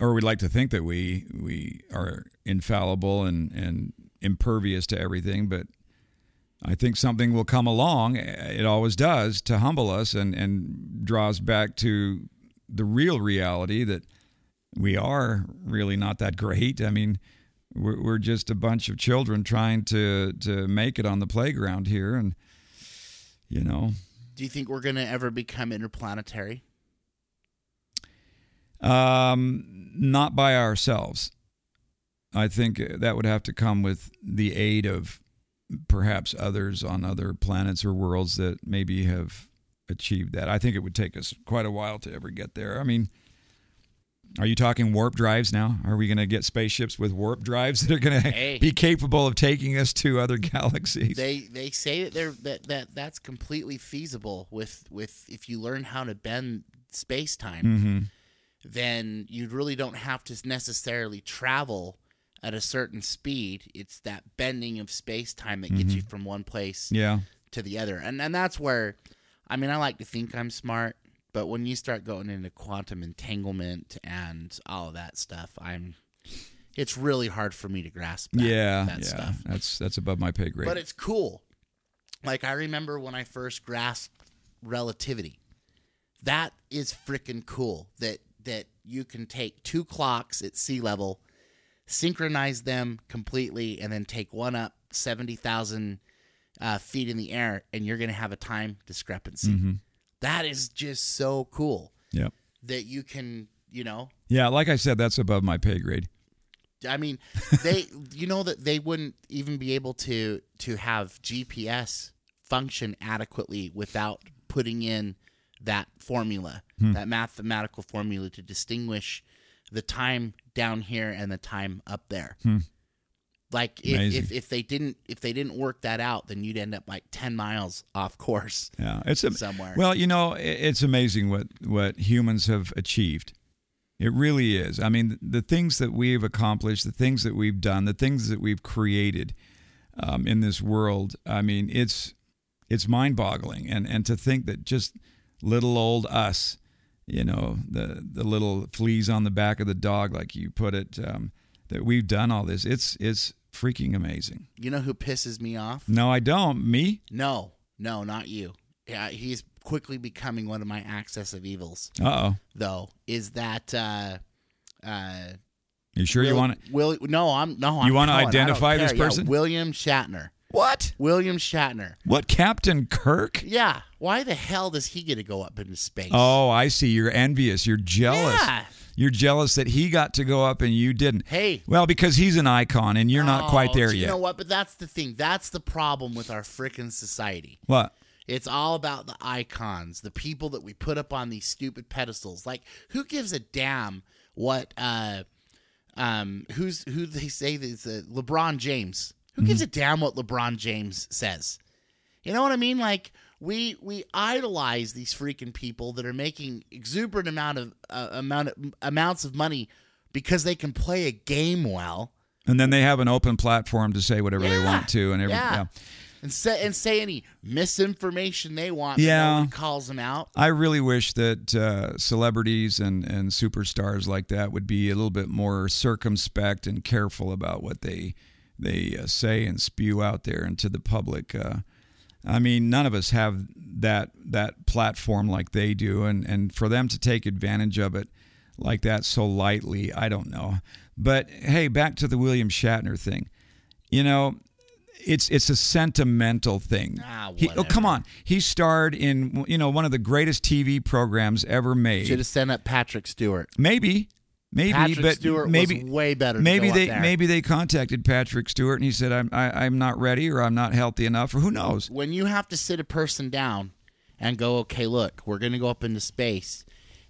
Or we'd like to think that we we are infallible and and impervious to everything, but I think something will come along. It always does to humble us and and draws back to the real reality that we are really not that great. I mean, we're, we're just a bunch of children trying to to make it on the playground here, and you know, do you think we're going to ever become interplanetary Um, not by ourselves. I think that would have to come with the aid of perhaps others on other planets or worlds that maybe have achieved that. I think it would take us quite a while to ever get there. I mean, are you talking warp drives now? Are we going to get spaceships with warp drives that are going (laughs) to Hey. be capable of taking us to other galaxies? they they say that they're that, that that's completely feasible with with if you learn how to bend space time mm-hmm. Then you really don't have to necessarily travel at a certain speed. It's that bending of space time that gets you mm-hmm. from one place Yeah. to the other. And and that's where I mean I like to think I'm smart, but when you start going into quantum entanglement and all of that stuff, I'm it's really hard for me to grasp that, yeah. that yeah. stuff. That's that's above my pay grade. But it's cool. Like I remember when I first grasped relativity. That is freaking cool. That that you can take two clocks at sea level, synchronize them completely, and then take one up seventy thousand uh, feet in the air, and you're going to have a time discrepancy. Mhm. That is just so cool. Yep. That you can, you know, Yeah, like I said, that's above my pay grade. I mean, (laughs) they you know that they wouldn't even be able to to have GPS function adequately without putting in that formula, Hmm. that mathematical formula to distinguish the time down here and the time up there. Hmm. Like if, if if they didn't if they didn't work that out, then you'd end up like ten miles off course Yeah, it's a, somewhere. Well, you know, it's amazing what what humans have achieved. It really is. I mean, the things that we've accomplished, the things that we've done, the things that we've created um, in this world. I mean, it's it's mind-boggling, and and to think that just little old us, you know, the the little fleas on the back of the dog, like you put it, um, that we've done all this. It's it's freaking amazing. You know who pisses me off? No, I don't. Me? No, no, not you. Yeah, he's quickly becoming one of my axis of evils. Uh oh. Though is that uh, uh, You sure you want to? Will no, I'm no. I'm You wanna going. Identify this. Yeah, person? William Shatner. What? William Shatner. What, Captain Kirk? Yeah. Why the hell does he get to go up into space? Oh, I see. You're envious. You're jealous. Yeah. You're jealous that he got to go up and you didn't. Hey. Well, because he's an icon and you're not quite Oh, there do You yet. know what? But that's the thing. That's the problem with our frickin' society. What? It's all about the icons, the people that we put up on these stupid pedestals. Like, who gives a damn what? uh Um, who's who? They say is uh, LeBron James. Who gives a damn what LeBron James says? You know what I mean? Like we we idolize these freaking people that are making exuberant amount of uh, amount of, amounts of money because they can play a game well. And then they have an open platform to say whatever they want to, and every, Yeah. yeah. And say and say any misinformation they want. Yeah. calls them out. I really wish that uh, celebrities and, and superstars like that would be a little bit more circumspect and careful about what they they uh, say and spew out there into the public. Uh, I mean, none of us have that that platform like they do, and and for them to take advantage of it like that so lightly, I don't know. But hey, back to the William Shatner thing. You know, it's it's a sentimental thing. Ah, He- oh, come on. He starred in you know one of the greatest TV programs ever made. Should have sent up Patrick Stewart. Maybe, maybe, Patrick but Stewart maybe was way better. maybe they maybe they contacted Patrick Stewart and he said I'm I, I'm not ready or I'm not healthy enough or who knows. when you have to sit a person down and go, okay, look, we're going to go up into space.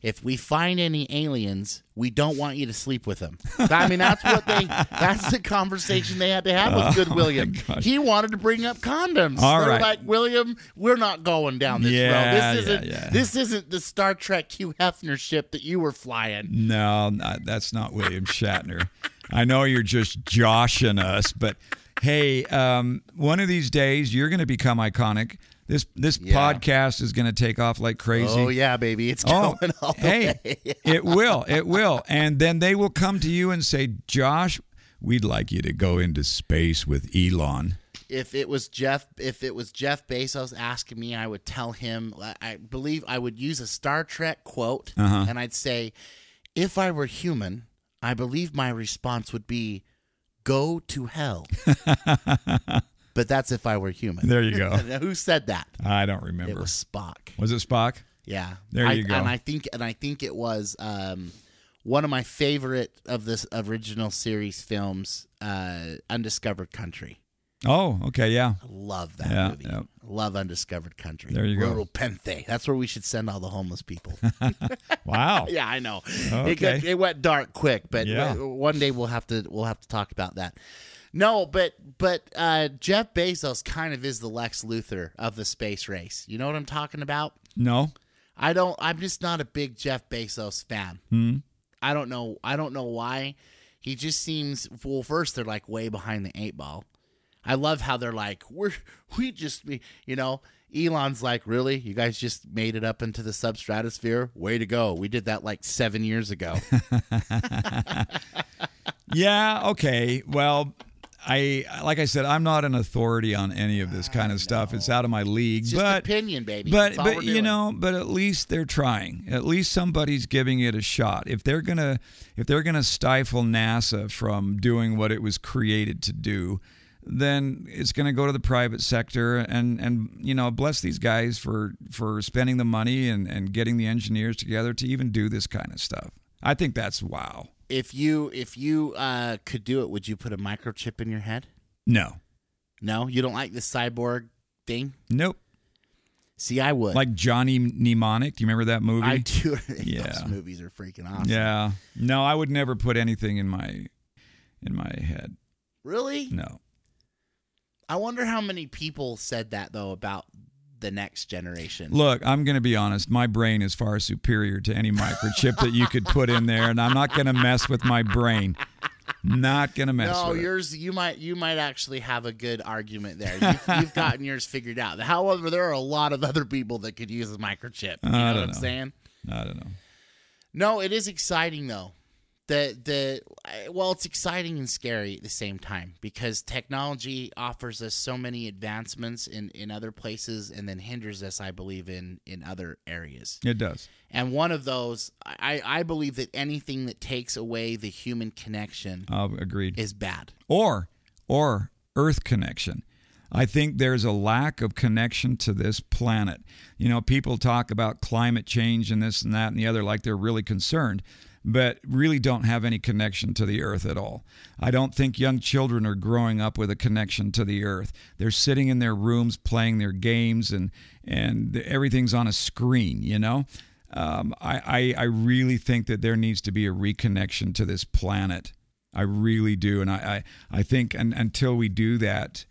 If we find any aliens, we don't want you to sleep with them. (laughs) I mean, that's what they. That's the conversation they had to have with Good William. Oh, gosh. He wanted to bring up condoms. All They're right. like William, we're not going down this Yeah, road. This isn't. yeah. This isn't the Star Trek Hugh Hefner ship that you were flying. No, not, that's not William Shatner. I know you're just joshing us, but hey, um, one of these days you're going to become iconic. This this Yeah. podcast is going to take off like crazy. Oh yeah, baby, it's Oh, going all the hey, (laughs) it will, it will, and then they will come to you and say, "Josh, we'd like you to go into space with Elon." if it was Jeff, if it was Jeff Bezos asking me, I would tell him. I- I believe I would use a Star Trek quote, Uh-huh. and I'd say, "If I were human, I believe my response would be, go to hell." (laughs) but that's if I were human. There you go. (laughs) Who said that? I don't It remember. was Spock. Was it Spock? Yeah, There I- you go. And I think, and I think it was um, one of my favorite of this original series films, uh, Undiscovered Country. Oh, okay, yeah. I love that Yeah, movie. yeah. Love Undiscovered Country. There you go. Rura Penthe. That's where we should send all the homeless people. (laughs) (laughs) Wow. yeah, I know. It, Okay. got, it went dark quick, but Yeah. one day we'll have to we'll have to talk about that. No, but but uh, Jeff Bezos kind of is the Lex Luthor of the space race. You know what I'm talking about? No. I don't. I'm just not a big Jeff Bezos fan. Hmm. I don't know. I don't know why. He just seems. Well, first they're like way behind the eight ball. I love how they're like we're (laughs) we just you know Elon's like really you guys just made it up into the substratosphere. Way to go! We did that like seven years ago. (laughs) Yeah, okay. Well, I like I said, I'm not an authority on any of this kind of stuff. It's out of my league. It's just but opinion, baby. but That's but you doing. know, but at least they're trying. At least somebody's giving it a shot. If they're gonna if they're gonna stifle NASA from doing what it was created to do, then it's gonna go to the private sector and and you know bless these guys for for spending the money and and getting the engineers together to even do this kind of stuff. I think that's wow. If you if you uh, could do it, would you put a microchip in your head? No. No, you don't like the cyborg thing. Nope. See, I would. Like Johnny Mnemonic. Do you remember that movie? I do. (laughs) Yeah. Those movies are freaking awesome. Yeah. No, I would never put anything in my in my head. Really? No. I wonder how many people said that though about the next generation. Look, I'm going to be honest. My brain is far superior to any microchip that you could put in there, and I'm not going to mess with my brain. Not gonna mess No, with it. yours. You might. You might actually have a good argument there. You've, you've gotten yours figured out. However, there are a lot of other people that could use a microchip. You know I what don't I'm saying? I don't know. No, it is exciting though. The the well, it's exciting and scary at the same time because technology offers us so many advancements in in other places and then hinders us, I believe, in in other areas. It does. And one of those, I I believe that anything that takes away the human connection I'll agreed. is bad. or or earth connection i think there's a lack of connection to this planet you know people talk about climate change and this and that and the other like they're really concerned but really don't have any connection to the earth at all. I don't think young children are growing up with a connection to the earth. They're sitting in their rooms playing their games and and everything's on a screen you know? Um, I, I, I really think that there needs to be a reconnection to this planet. I really do, and I I, I think un, until we do that,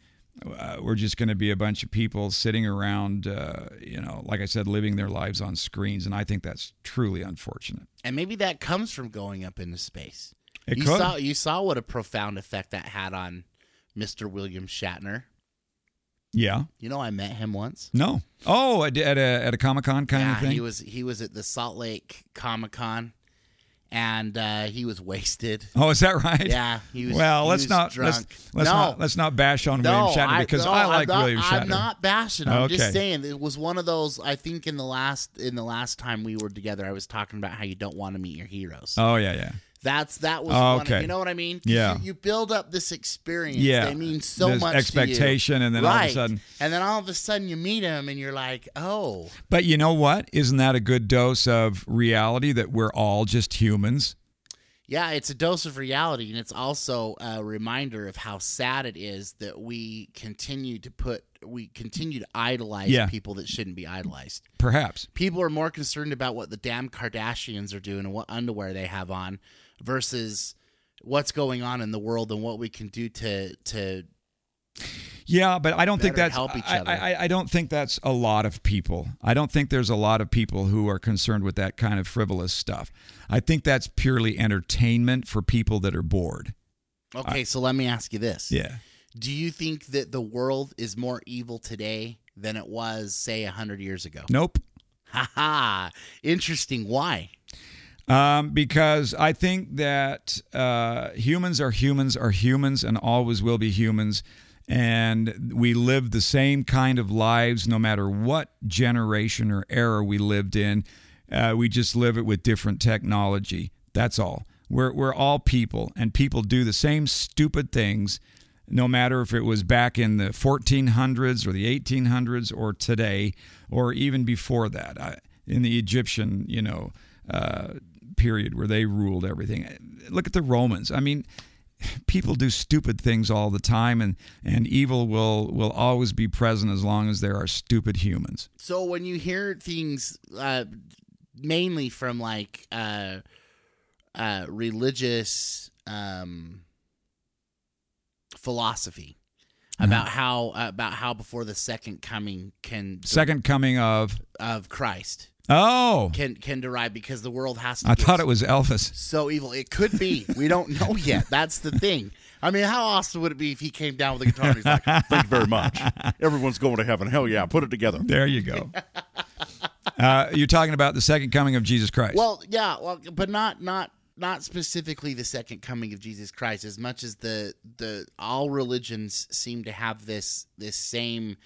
uh, we're just going to be a bunch of people sitting around, uh, you know, like I said, living their lives on screens, and I think that's truly unfortunate. And maybe that comes from going up into space. It you could. saw you saw what a profound effect that had on Mr. William Shatner. Yeah. You know, I met him once. No. Oh, at at a at a Comic Con kind yeah, of thing. he was he was at the Salt Lake Comic Con, and uh, he was wasted. (laughs) oh, is that right? Yeah, he was. Well, he let's was not drunk. let's, let's no, not let's not bash on no, William Shatner because no, I like not- William Shatner. I'm not bashing. I'm just saying it was one of those. I think in the last in the last time we were together, I was talking about how you don't want to meet your heroes. Oh yeah, yeah. That's that was Oh, one of, you know what I mean? Yeah. You, you build up this experience. Yeah. They mean so much to you. expectation, and then all of a sudden- and then all of a sudden you meet him and you're like, oh, But you know what? Isn't that a good dose of reality that we're all just humans? yeah, it's a dose of reality, and it's also a reminder of how sad it is that we continue to put we continue to idolize Yeah. people that shouldn't be idolized. Perhaps. People are more concerned about what the damn Kardashians are doing and what underwear they have on versus what's going on in the world and what we can do to to Yeah, but I don't think that's help each other. I, I don't think that's a lot of people. I don't think there's a lot of people who are concerned with that kind of frivolous stuff. I think that's purely entertainment for people that are bored. Okay, so let me ask you this. Yeah. Do you think that the world is more evil today than it was, say, a 100 years ago? Nope. Ha ha. Interesting. Why? Um, because I think that uh, humans are humans are humans and always will be humans. And we live the same kind of lives no matter what generation or era we lived in. Uh, we just live it with different technology. That's all. We're, we're all people, and people do the same stupid things no matter if it was back in the 1400s or the 1800s or today or even before that in the Egyptian, you know, uh, period where they ruled everything. Look at the Romans. I mean, people do stupid things all the time, and, and evil will, will always be present as long as there are stupid humans. So when you hear things, uh, mainly from like uh, uh, religious um, philosophy about how about how before the second coming can Second coming of of Christ oh, can can derive because the world has to. I thought it was Elvis. so evil. It could be. We don't know (laughs) yet. That's the thing. I mean, how awesome would it be if he came down with a guitar and he's like, (laughs) Thank you very much. Everyone's going to heaven. Hell yeah, put it together. There you go. (laughs) Uh, you're talking about the second coming of Jesus Christ. Well, yeah, well, but not not not specifically the second coming of Jesus Christ. As much as the the all religions seem to have this this same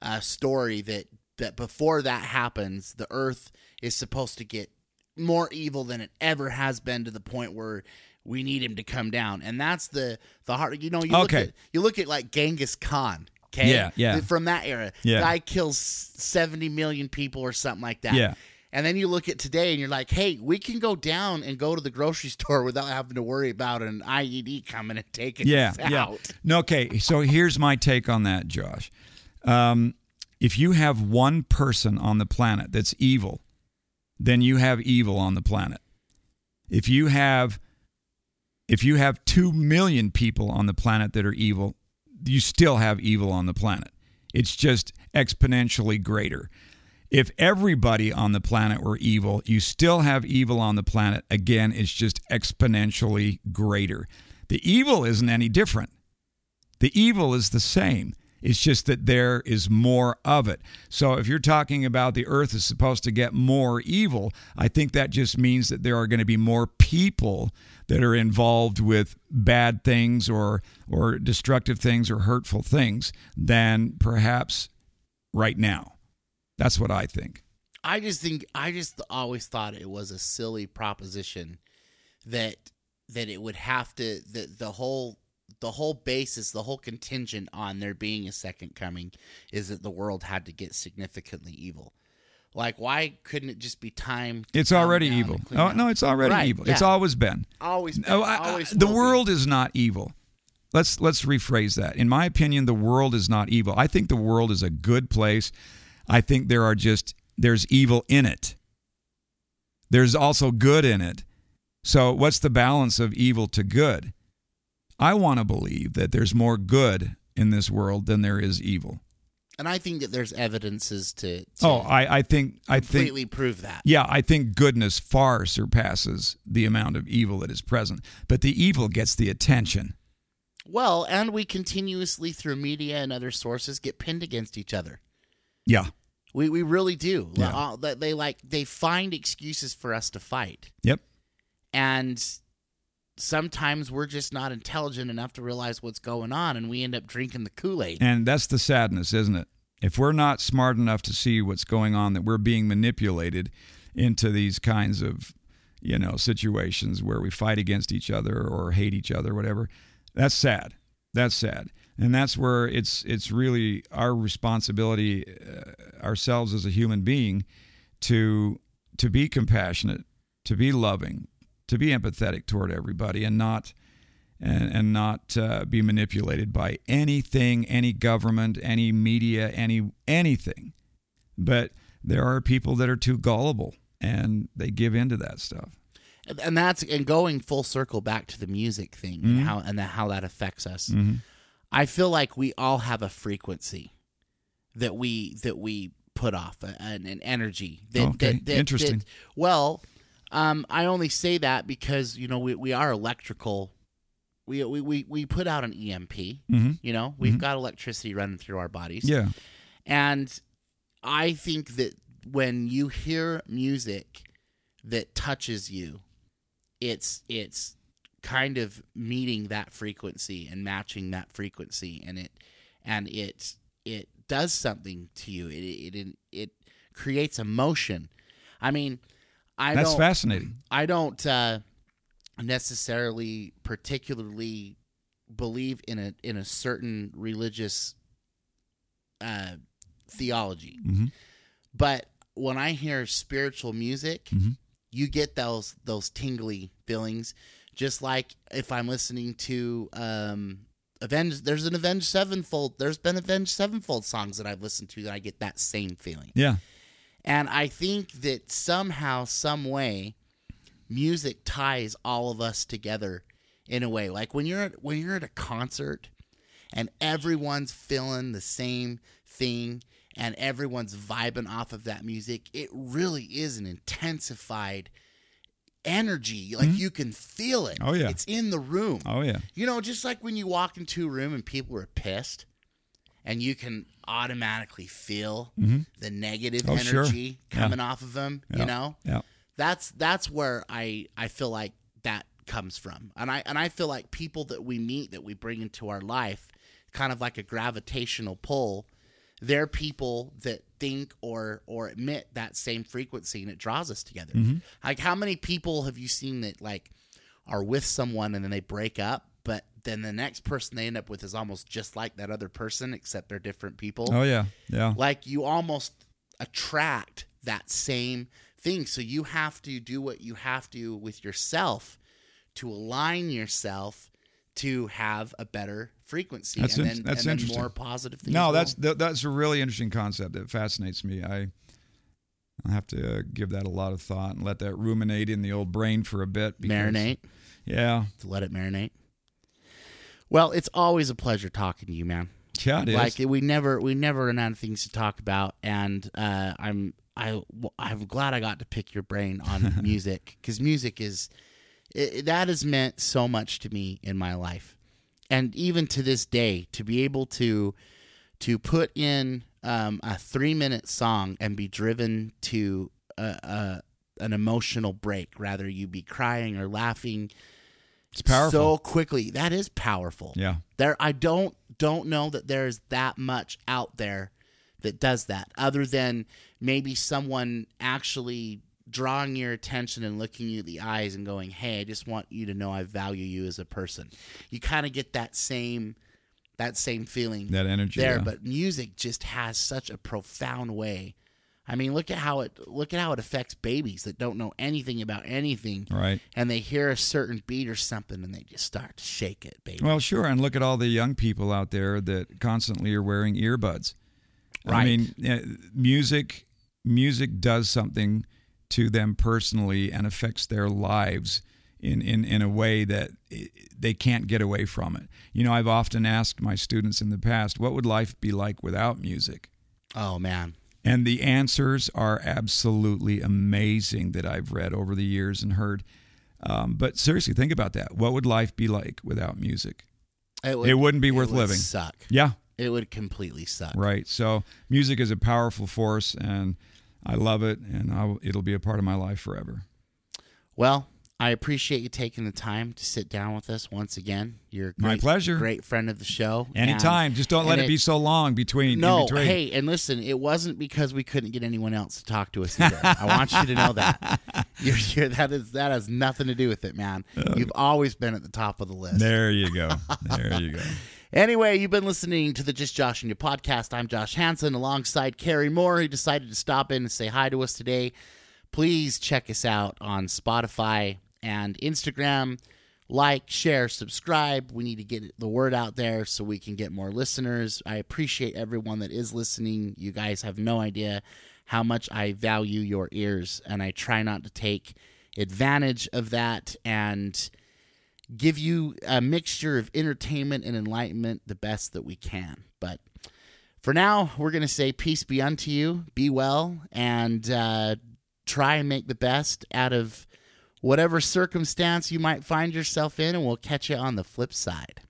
uh, story that that before that happens, the earth is supposed to get more evil than it ever has been to the point where we need him to come down, and that's the the heart. You know, you look Okay. at you look at like Genghis Khan. Okay, Yeah, yeah. From that era, Yeah. guy kills seventy million people or something like that. Yeah. And then you look at today and you're like, hey, we can go down and go to the grocery (laughs) store without having to worry about an IED coming and taking yeah, us yeah. out. No, okay, so here's my take on that, Josh. Um, if you have one person on the planet that's evil, then you have evil on the planet. If you have if you have 2 million people on the planet that are evil, you still have evil on the planet. It's just exponentially greater. If everybody on the planet were evil, you still have evil on the planet. Again, it's just exponentially greater. The evil isn't any different. The evil is the same. It's just that there is more of it. So if you're talking about the earth is supposed to get more evil, I think that just means that there are going to be more people that are involved with bad things or or destructive things or hurtful things than perhaps right now. That's what I think. I just think I just always thought it was a silly proposition that that it would have to the the whole the whole basis, the whole contingent on there being a second coming is that the world had to get significantly evil. Like, why couldn't it just be time? to It's already evil. Oh no, it's already Right, evil. It's always been. always, been, Oh, I- I- the will be. world is not evil. Let's let's rephrase that. In my opinion, the world is not evil. I think the world is a good place. I think there are just there's evil in it. There's also good in it. So what's the balance of evil to good? I want to believe that there's more good in this world than there is evil. and I think that there's evidences to, to Oh, I, I think I think completely prove that. Yeah, I think goodness far surpasses the amount of evil that is present. But the evil gets the attention. Well, and we continuously through media and other sources get pinned against each other. Yeah. We we really do. Yeah. Uh, they like they find excuses for us to fight, Yep. and sometimes we're just not intelligent enough to realize what's going on, and we end up drinking the Kool Aid. And that's the sadness, isn't it? If we're not smart enough to see what's going on, that we're being manipulated into these kinds of, you know, situations where we fight against each other or hate each other, whatever. That's sad. That's sad. And that's where it's it's really our responsibility, uh, ourselves as a human being, to to be compassionate, to be loving, to be empathetic toward everybody, and not and, and not uh, be manipulated by anything, any government, any media, any anything. But there are people that are too gullible and they give in to that stuff. And- that's and going full circle back to the music thing Mm-hmm. and how and the, how that affects us. I feel like we all have a frequency that we that we put off uh, an, an energy that, Okay, that, that interesting. that- well, um, I only say that because you know we, we are electrical. We, we, we, we put out an EMP. Mhm. You know, we've got electricity running through our bodies. Yeah. And I think that when you hear music that touches you, it's it's kind of meeting that frequency and matching that frequency and it and it it does something to you. It it it, it creates emotion. I mean, I That's fascinating. I don't uh, necessarily particularly believe in a in a certain religious uh, theology, Mhm. but when I hear spiritual music, Mhm. you get those those tingly feelings. Just like if I'm listening to um, Avenged, there's an Avenged Sevenfold. There's been Avenged Sevenfold songs that I've listened to that I get that same feeling. Yeah. And I think that somehow, some way, music ties all of us together in a way. Like when you're at, when you're at a concert and everyone's feeling the same thing and everyone's vibing off of that music, it really is an intensified energy. Like mm-hmm. you can feel it. Oh, yeah. It's in the room. Oh yeah. You know, just like when you walk into a room and people are pissed, and you can automatically feel the negative Oh, sure. energy Yeah. coming off of them. Yeah. You know, Yeah. that's that's where I I feel like that comes from, and I and I feel like people that we meet that we bring into our life, kind of like a gravitational pull. They're people that think or or emit that same frequency, and it draws us together. Mm-hmm. Like, how many people have you seen that like are with someone and then they break up, then the next person they end up with is almost just like that other person, except they're different people. Oh yeah. Yeah. Like you almost attract that same thing. So you have to do what you have to with yourself to align yourself to have a better frequency That's and in- then, that's and then interesting. more positive things. No, that's th- that's a really interesting concept that fascinates me. I I have to uh, give that a lot of thought and let that ruminate in the old brain for a bit. because- marinate Yeah. to let it marinate. Well, it's always a pleasure talking to you, man. Yeah, it is. like we never we never run out of things to talk about and uh, i'm i i'm glad i got to pick your brain on (laughs) music because music is it, that has meant so much to me in my life, and even to this day, to be able to to put in um, a three minute song and be driven to a, a an emotional break, rather you be crying or laughing. It's powerful. so quickly. That is powerful. yeah. There, I don't don't know that there's that much out there that does that, other than maybe someone actually drawing your attention and looking you in the eyes and going, "Hey, I just want you to know I value you as a person." You kind of get that same that same feeling That energy. there, yeah. but music just has such a profound way. I mean, look at how it look at how it affects babies that don't know anything about anything, Right. and they hear a certain beat or something and they just start to shake it, baby. Well, sure. And look at all the young people out there that constantly are wearing earbuds. Right. I mean, eh, music music does something to them personally and affects their lives in, in, in a way that they can't get away from it. You know, I've often asked my students in the past, what would life be like without music? oh man, And the answers are absolutely amazing that I've read over the years and heard. Um, but seriously, think about that. What would life be like without music? it, It wouldn't be worth would living. Suck. Yeah, It would completely suck. right. So music is a powerful force, and I love it, and I'll, it'll be a part of my life forever. Well, I appreciate you taking the time to sit down with us once again. You're a My pleasure. Great friend of the show. Anytime, And- just don't let and it, be so long between. No, between. hey, and listen, it wasn't because we couldn't get anyone else to talk to us either. I want you to know that. (laughs) You're, you're, that is that has nothing to do with it, man. Uh, you've always been at the top of the list. There you go. There you go. (laughs) Anyway, you've been listening to the Just Josh and You podcast. I'm Josh Hansen alongside Kerry Moore, who decided to stop in and say hi to us today. Please check us out on Spotify and Instagram. Like, share, subscribe. We need to get the word out there so we can get more listeners. I appreciate everyone that is listening. You guys have no idea how much I value your ears, and I try not to take advantage of that and give you a mixture of entertainment and enlightenment the best that we can. But for now, we're going to say peace be unto you, be well, and uh, try and make the best out of whatever circumstance you might find yourself in, and we'll catch you on the flip side.